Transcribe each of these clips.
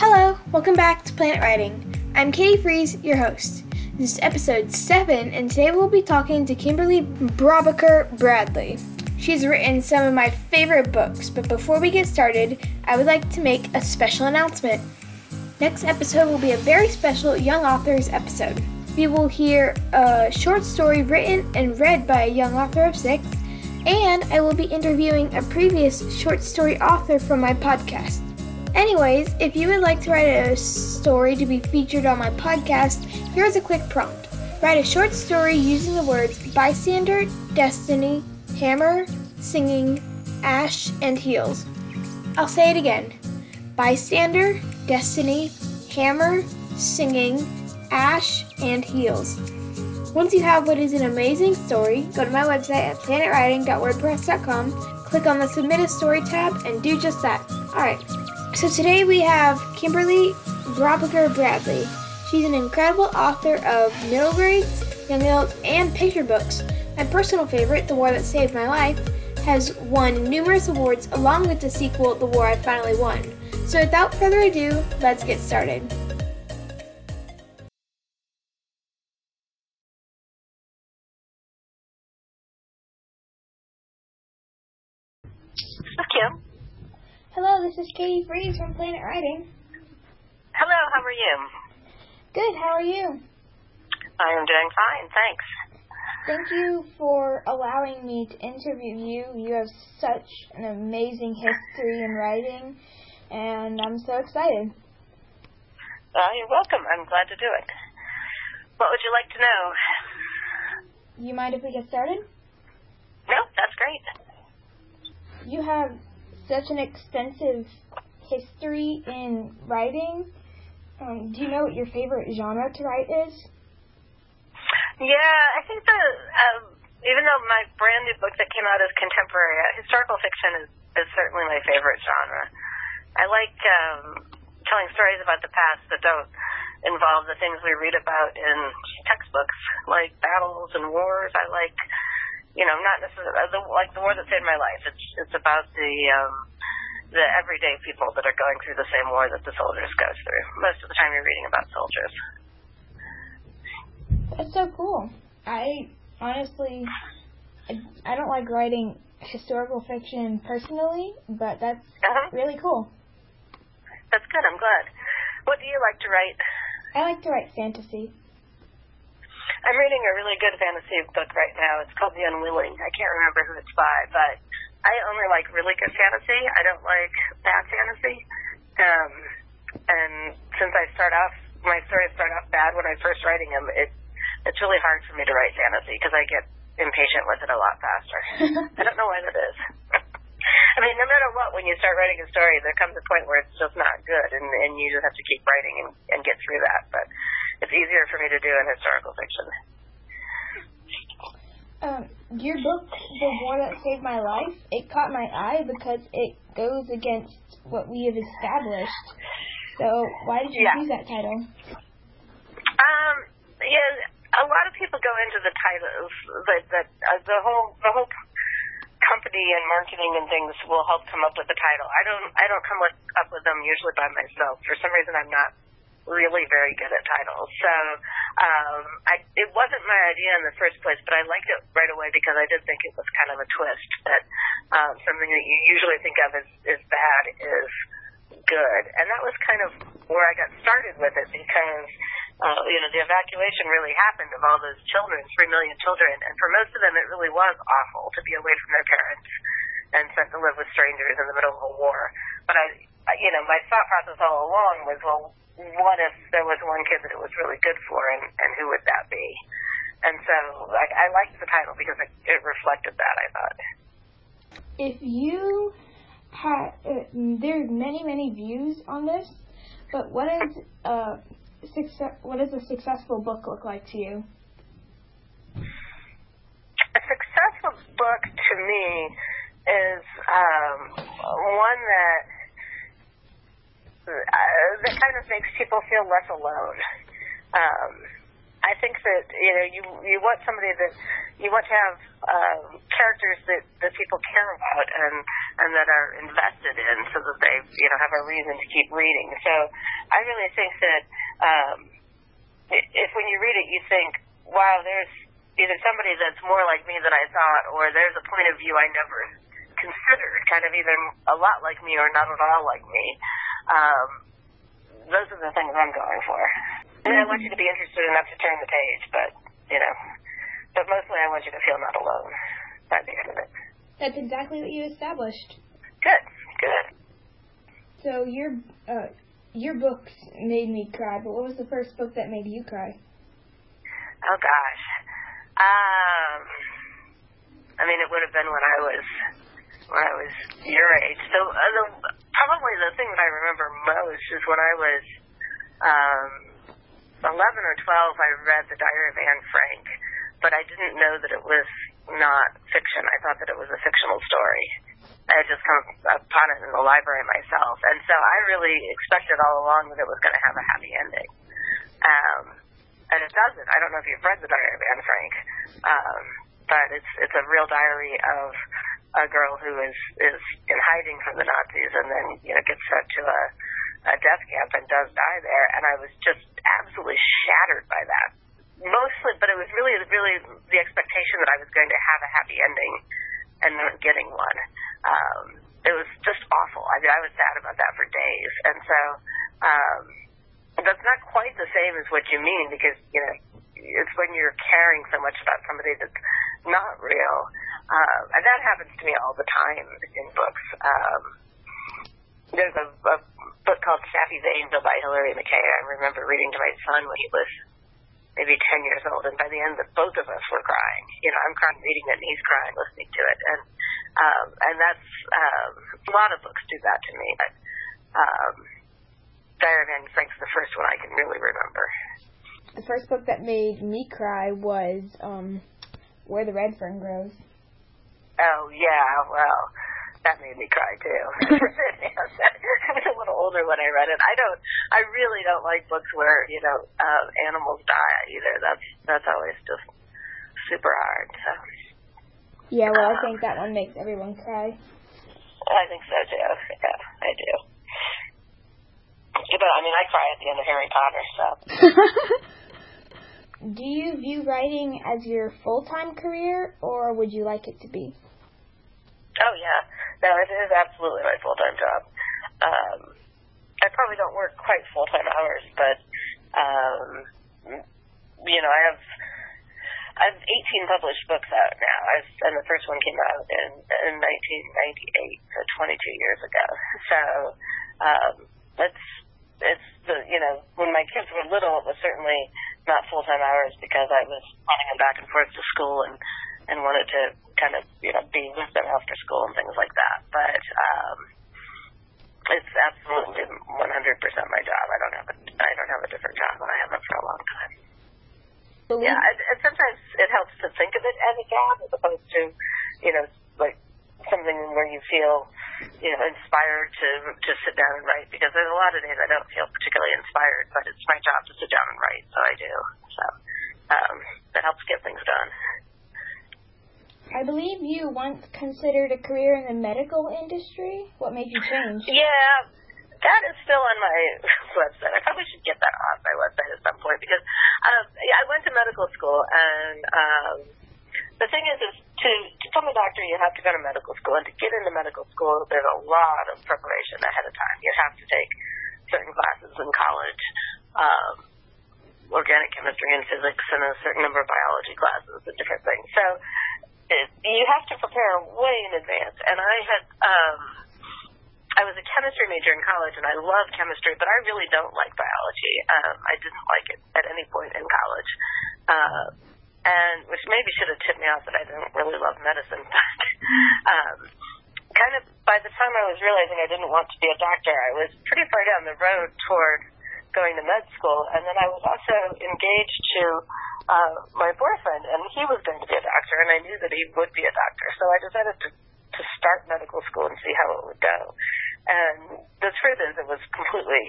Hello, welcome back to Planet Writing. I'm Katie Fries, your host. This is episode 7, and today we'll be talking to Kimberly Brubaker Bradley. She's written some of my favorite books, but before we get started, I would like to make a special announcement. Next episode will be a very special Young Authors episode. We will hear a short story written and read by a young author of six, and I will be interviewing a previous short story author from my podcast. Anyways, if you would like to write a story to be featured on my podcast, here's a quick prompt. Write a short story using the words bystander, destiny, hammer, singing, ash, and heels. I'll say it again bystander, destiny, hammer, singing, ash, and heels. Once you have what is an amazing story, go to my website at planetwriting.wordpress.com, click on the Submit a Story tab, and do just that. Alright, so today we have Kimberly Brubaker Bradley. She's an incredible author of middle grades, young adult, and picture books. My personal favorite, The War That Saved My Life, has won numerous awards along with the sequel, The War I Finally Won. So without further ado, let's get started. Hello, this Katie Fries from Planet Writing. Hello, how are you? Good, how are you? I am doing fine, thanks. Thank you for allowing me to interview you. You have such an amazing history in writing, and I'm so excited. Well, you're welcome. I'm glad to do it. What would you like to know? You mind if we get started? No, that's great. You have such an extensive history in writing. Um, do you know what your favorite genre to write is? Yeah, I think the um, even though my brand new book that came out is contemporary, uh, historical fiction is, is certainly my favorite genre. I like um, telling stories about the past that don't involve the things we read about in textbooks, like battles and wars. I like, you know, not necessarily uh, the, like the war that saved my life. It's it's about the um, the everyday people that are going through the same war that the soldiers go through. Most of the time, you're reading about soldiers. That's so cool. I honestly, I, I don't like writing historical fiction personally, but that's Uh-huh. really cool. That's good. I'm glad. What do you like to write? I like to write fantasy. I'm reading a really good fantasy book right now. It's called The Unwilling. I can't remember who it's by, but I only like really good fantasy. I don't like bad fantasy. Um, and since I start off, my stories start off bad when I'm first writing them, it it's really hard for me to write fantasy because I get impatient with it a lot faster. I don't know why that is. I mean, no matter what, when you start writing a story, there comes a point where it's just not good, and, and you just have to keep writing and, and get through that. But it's easier for me to do in historical fiction. Um, your book, The War That Saved My Life, it caught my eye because it goes against what we have established. So why did you Yeah. choose that title? Um, yeah, a lot of people go into the titles that uh, the whole the whole company and marketing and things will help come up with the title. I don't I don't come with, up with them usually by myself. For some reason, I'm not really very good at titles. So um, I, it wasn't my idea in the first place, but I liked it right away because I did think it was kind of a twist that um, something that you usually think of as, as bad is good. And that was kind of where I got started with it because, uh, you know, the evacuation really happened of all those children, three million children. And for most of them, it really was awful to be away from their parents and sent to live with strangers in the middle of a war. But I, you know, my thought process all along was, well, what if there was one kid that it was really good for and, and who would that be? And so I, I liked the title because it, it reflected that, I thought. If you had, uh, there are many, many views on this, but what is a success? What does a successful book look like to you? a successful book to me is um, one that uh, that kind of makes people feel less alone. Um, I think that you know you you want somebody that you want to have um, characters that that people care about and and that are invested in, so that they you know have a reason to keep reading. So I really think that um, if when you read it you think, wow, there's either somebody that's more like me than I thought, or there's a point of view I never considered, kind of either a lot like me or not at all like me. Um, those are the things I'm going for. And I want you to be interested enough to turn the page, but you know, but mostly I want you to feel not alone by the end of it. That's exactly what you established. Good, good. So your uh, your books made me cry, but what was the first book that made you cry? Oh gosh, um, I mean it would have been when I was when I was your age. So uh, the, probably the thing that I remember most is when I was um, 11 or 12. I read The Diary of Anne Frank, but I didn't know that it was not fiction. I thought that it was a fictional story. I had just come upon it in the library myself, and so I really expected all along that it was going to have a happy ending. Um, and it doesn't. I don't know if you've read The Diary of Anne Frank, um, but it's it's a real diary of a girl who is is in hiding from the Nazis and then you know gets sent to a, a death camp and does die there. And I was just absolutely shattered by that. Mostly, but it was really really the expectation that I was going to have a happy ending and not getting one. Um, it was just awful. I mean, I was sad about that for days. And so um, that's not quite the same as what you mean because you know it's when you're caring so much about somebody that's not real uh, and that happens to me all the time in books. Um, there's a, a book called Saffy's Angel by Hilary McKay. I remember reading to my son when he was maybe 10 years old, and by the end, the both of us were crying. You know, I'm crying reading it, and he's crying listening to it. And um, and that's um, a lot of books do that to me. But um, Diary of Anne Frank's the first one I can really remember. The first book that made me cry was um, Where the Red Fern Grows. Oh yeah, well, that made me cry too. I was a little older when I read it. I don't. I really don't like books where you know uh, animals die either. That's that's always just super hard. So. Yeah, well, um, I think that one makes everyone cry. I think so too. Yeah, I do. But I mean, I cry at the end of Harry Potter. So. do you view writing as your full time career, or would you like it to be? Oh yeah, no, it is absolutely my full time job. Um, I probably don't work quite full time hours, but um, you know, I have I have 18 published books out now, I've, and the first one came out in in 1998, so 22 years ago. So um, it's it's the you know when my kids were little, it was certainly not full time hours because I was running them back and forth to school and and wanted to kind of you know be with them after school and things like that. But um, it's absolutely 100% my job. I don't have a I don't have a different job, and I haven't for a long time. Yeah, and, and sometimes it helps to think of it as a job as opposed to you know something where you feel you know inspired to to sit down and write because there's a lot of days I don't feel particularly inspired, but it's my job to sit down and write, so I do. So um, that helps get things done. I believe you once considered a career in the medical industry. What made you change? Yeah, that is still on my website. I probably should get that off my website at some point because um, yeah, I went to medical school, and um, the thing is, is to, become a doctor, you have to go to medical school, and to get into medical school, there's a lot of preparation ahead of time. You have to take certain classes in college. Um, organic chemistry and physics and a certain number of biology classes and different things. So it, you have to prepare way in advance. And I had, um, I was a chemistry major in college, and I love chemistry, but I really don't like biology. Um, I didn't like it at any point in college, uh, and which maybe should have tipped me off that I didn't really love medicine. But um, kind of by the time I was realizing I didn't want to be a doctor, I was pretty far down the road toward going to med school, and then I was also engaged to uh, my boyfriend, and he was going to be a doctor, and I knew that he would be a doctor. So I decided to to start medical school and see how it would go. And the truth is, it was completely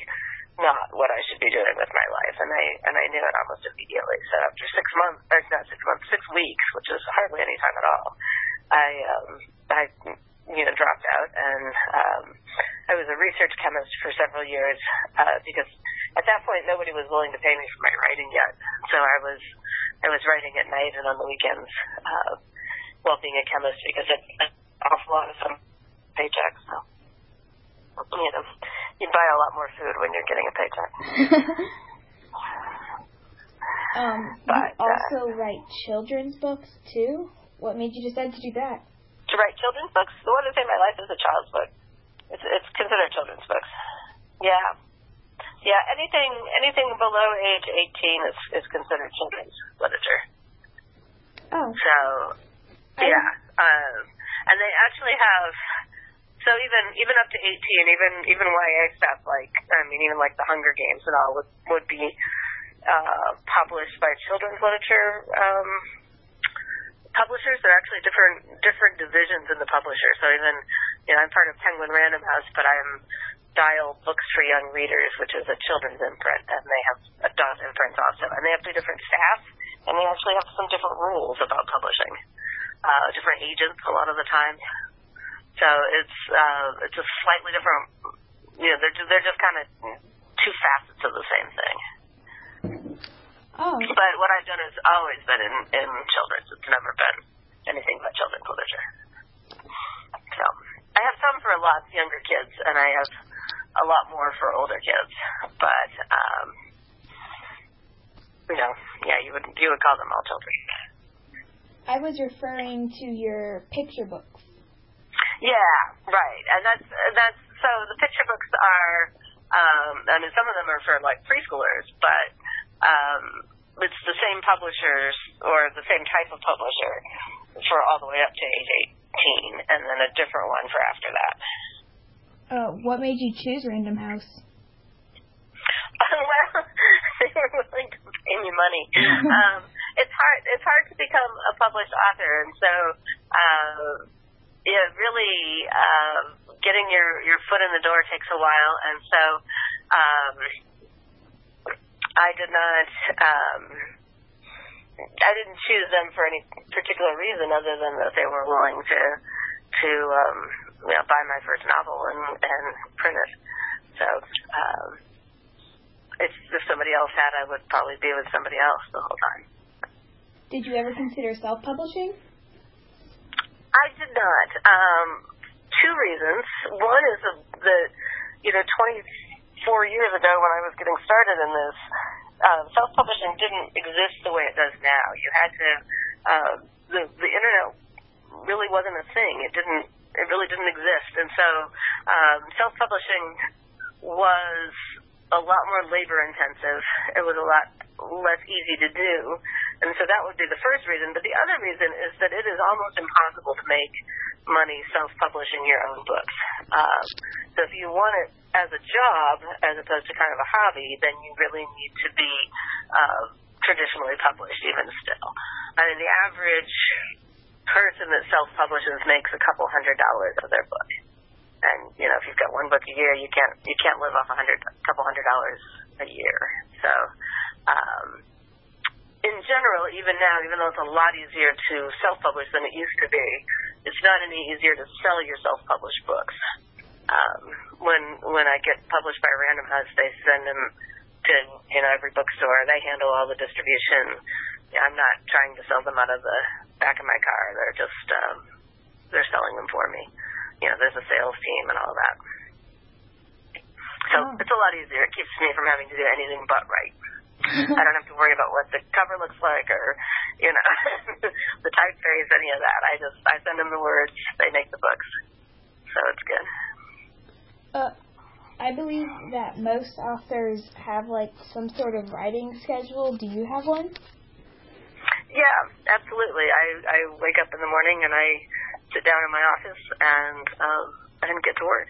not what I should be doing with my life, and I and I knew it almost immediately. So after six months, or not six months, six weeks, which is hardly any time at all, I um, I you know dropped out, and um, I was a research chemist for several years uh, because at that point nobody was willing to pay me for my writing yet. So I was I was writing at night and on the weekends uh, while being a chemist because it's an awful lot of some paychecks. So you know, you buy a lot more food when you're getting a paycheck. um, but, you also uh, write children's books too. What made you decide to do that? To write children's books? The one that's in my life is a child's book. It's it's considered children's books. Yeah. Yeah, anything anything below age 18 is is considered children's literature. Oh. So, yeah. Um, and they actually have so even even up to 18, even even YA stuff like I mean even like the Hunger Games and all would would be uh, published by children's literature um, publishers. They're actually different different divisions in the publisher. So even you know I'm part of Penguin Random House, but I'm Dial Books for Young Readers, which is a children's imprint, and they have adult imprints also, and they have two different staff, and they actually have some different rules about publishing. Uh, different agents a lot of the time. So it's uh, it's a slightly different. You know, they're just, they're just kind of two facets of the same thing. Oh. But what I've done has always been in in children's. It's never been anything but children's literature. So I have some for lots younger kids, and I have a lot more for older kids. But um, you know, yeah, you would you would call them all children. I was referring to your picture books. Yeah, right. And that's that's so the picture books are um I mean some of them are for like preschoolers, but um it's the same publishers or the same type of publisher for all the way up to age 18 and then a different one for after that. Uh, what made you choose Random House? well, they were willing to pay me money. um, it's hard. It's hard to become a published author, and so uh, yeah, really uh, getting your your foot in the door takes a while, and so um, I did not. Um, I didn't choose them for any particular reason other than that they were willing to to um, you know buy my first novel and and print it. So um, if if somebody else had, I would probably be with somebody else the whole time. Did you ever consider self-publishing? I did not. Um, two reasons. One is that, you know, 24 years ago when I was getting started in this, uh, self-publishing didn't exist the way it does now. You had to, uh, the, the internet really wasn't a thing. It didn't, it really didn't exist. And so, um, self-publishing was a lot more labor intensive. It was a lot less easy to do. And so that would be the first reason. But the other reason is that it is almost impossible to make money self-publishing your own books. Um, so if you want it as a job as opposed to kind of a hobby, then you really need to be uh, traditionally published even still. I mean, the average person that self-publishes makes a couple hundred dollars of their book. And you know, if you've got one book a year, you can't you can't live off a hundred, a couple hundred dollars a year. So um, in general, even now, even though it's a lot easier to self-publish than it used to be, it's not any easier to sell your self-published books. Um, when when I get published by Random House, they send them to you know every bookstore. They handle all the distribution. I'm not trying to sell them out of the back of my car. They're just um, they're selling them for me. You know, there's a sales team and all that. So oh. it's a lot easier. It keeps me from having to do anything but write. I don't have to worry about what the cover looks like or, you know, the typeface, any of that. I just I send them the words, they make the books, so it's good. Uh, I believe that most authors have like some sort of writing schedule. Do you have one? Yeah, absolutely. I I wake up in the morning and I sit down in my office and um, and get to work,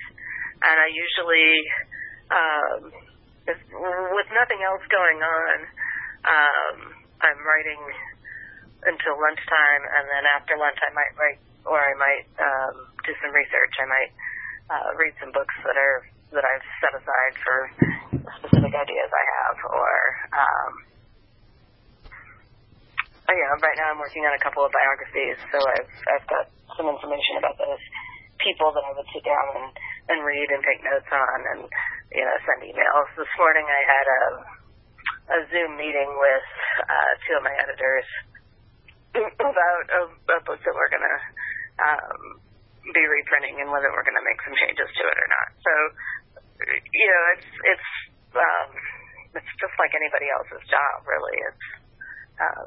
and I usually. Um, if, with nothing else going on, um, I'm writing until lunchtime, and then after lunch I might write, or I might um, do some research. I might uh, read some books that are that I've set aside for specific ideas I have, or um, oh, yeah, right now I'm working on a couple of biographies, so I've I've got some information about those people that I would sit down and and read and take notes on, and you know send emails. This morning I had a a Zoom meeting with uh, two of my editors about a, a book that we're gonna um, be reprinting and whether we're gonna make some changes to it or not. So you know, it's it's um, it's just like anybody else's job, really. It's uh,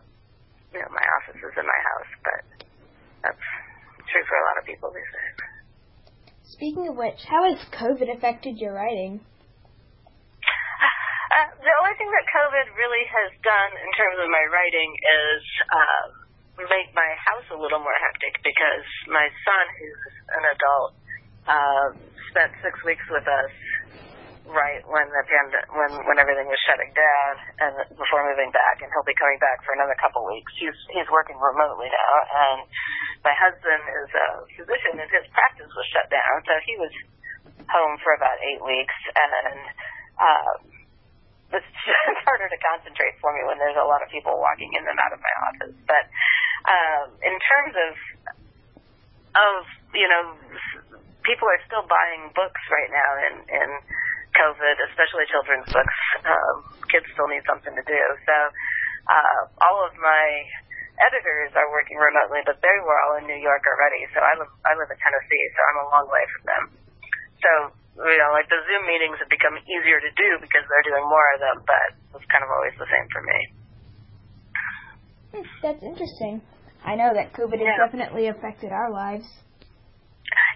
you know, my office is in my house, but that's true for a lot of people these days. Speaking of which, how has COVID affected your writing? Uh, the only thing that COVID really has done in terms of my writing is uh, make my house a little more hectic because my son, who's an adult, uh, spent six weeks with us right when the pand- when when everything was shutting down and before moving back and he'll be coming back for another couple weeks. He's he's working remotely now and my husband is a physician and his practice was shut down so he was home for about eight weeks and um it's harder to concentrate for me when there's a lot of people walking in and out of my office. But um in terms of of you know people are still buying books right now in in COVID, especially children's books. Um, kids still need something to do. So uh, all of my editors are working remotely, but they were all in New York already. So I live I live in Tennessee, so I'm a long way from them. So you know, like the Zoom meetings have become easier to do because they're doing more of them, but it's kind of always the same for me. Hmm, that's interesting. I know that COVID has definitely affected our lives.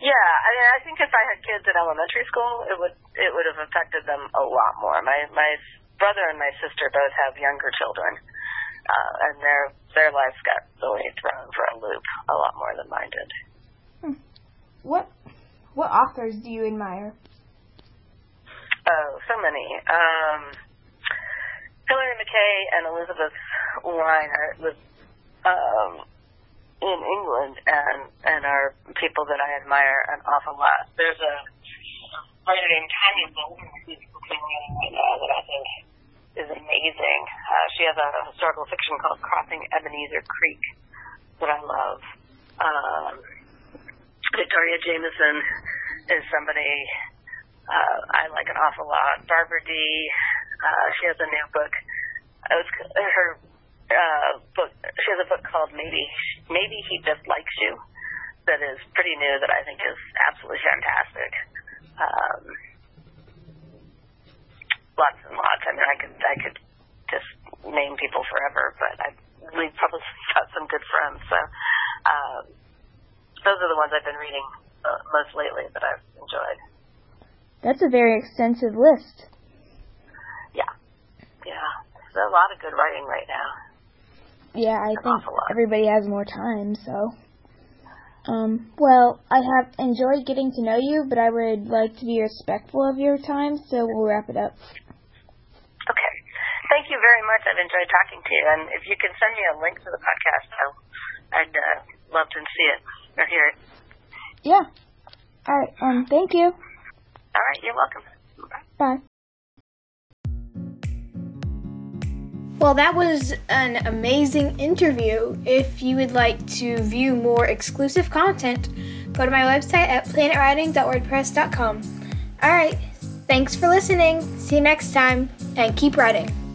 Yeah, I mean, I think if I had kids in elementary school, it would it would have affected them a lot more. My my brother and my sister both have younger children, uh, and their their lives got really thrown for a loop a lot more than mine did. What what authors do you admire? Oh, so many. Um, Hilary McKay and Elizabeth Weiner was um, in England and and are people that I admire an awful lot. There's a writer named Tonya Bolden who's writing right now that I think is amazing. Uh, she has a historical fiction called Crossing Ebenezer Creek that I love. Um, Victoria Jamieson is somebody uh, I like an awful lot. Barbara Dee. Uh, she has a new book. It was her uh, book. She has a book called Maybe Maybe He Just Likes You that is pretty new that I think is absolutely fantastic. Um, lots and lots. I mean, I could I could just name people forever, but I we've probably got some good friends. So um, those are the ones I've been reading uh, most lately that I've enjoyed. That's a very extensive list. Yeah, yeah. There's a lot of good writing right now. Yeah, I think everybody has more time, so. Um, well, I have enjoyed getting to know you, but I would like to be respectful of your time, so we'll wrap it up. Okay. Thank you very much. I've enjoyed talking to you. And if you can send me a link to the podcast, I'll, I'd uh, love to see it or hear it. Yeah. All right. Um. Thank you. All right. You're welcome. Bye. Bye. Well, that was an amazing interview. If you would like to view more exclusive content, go to my website at planetwriting.wordpress.com. All right. Thanks for listening. See you next time, and keep writing.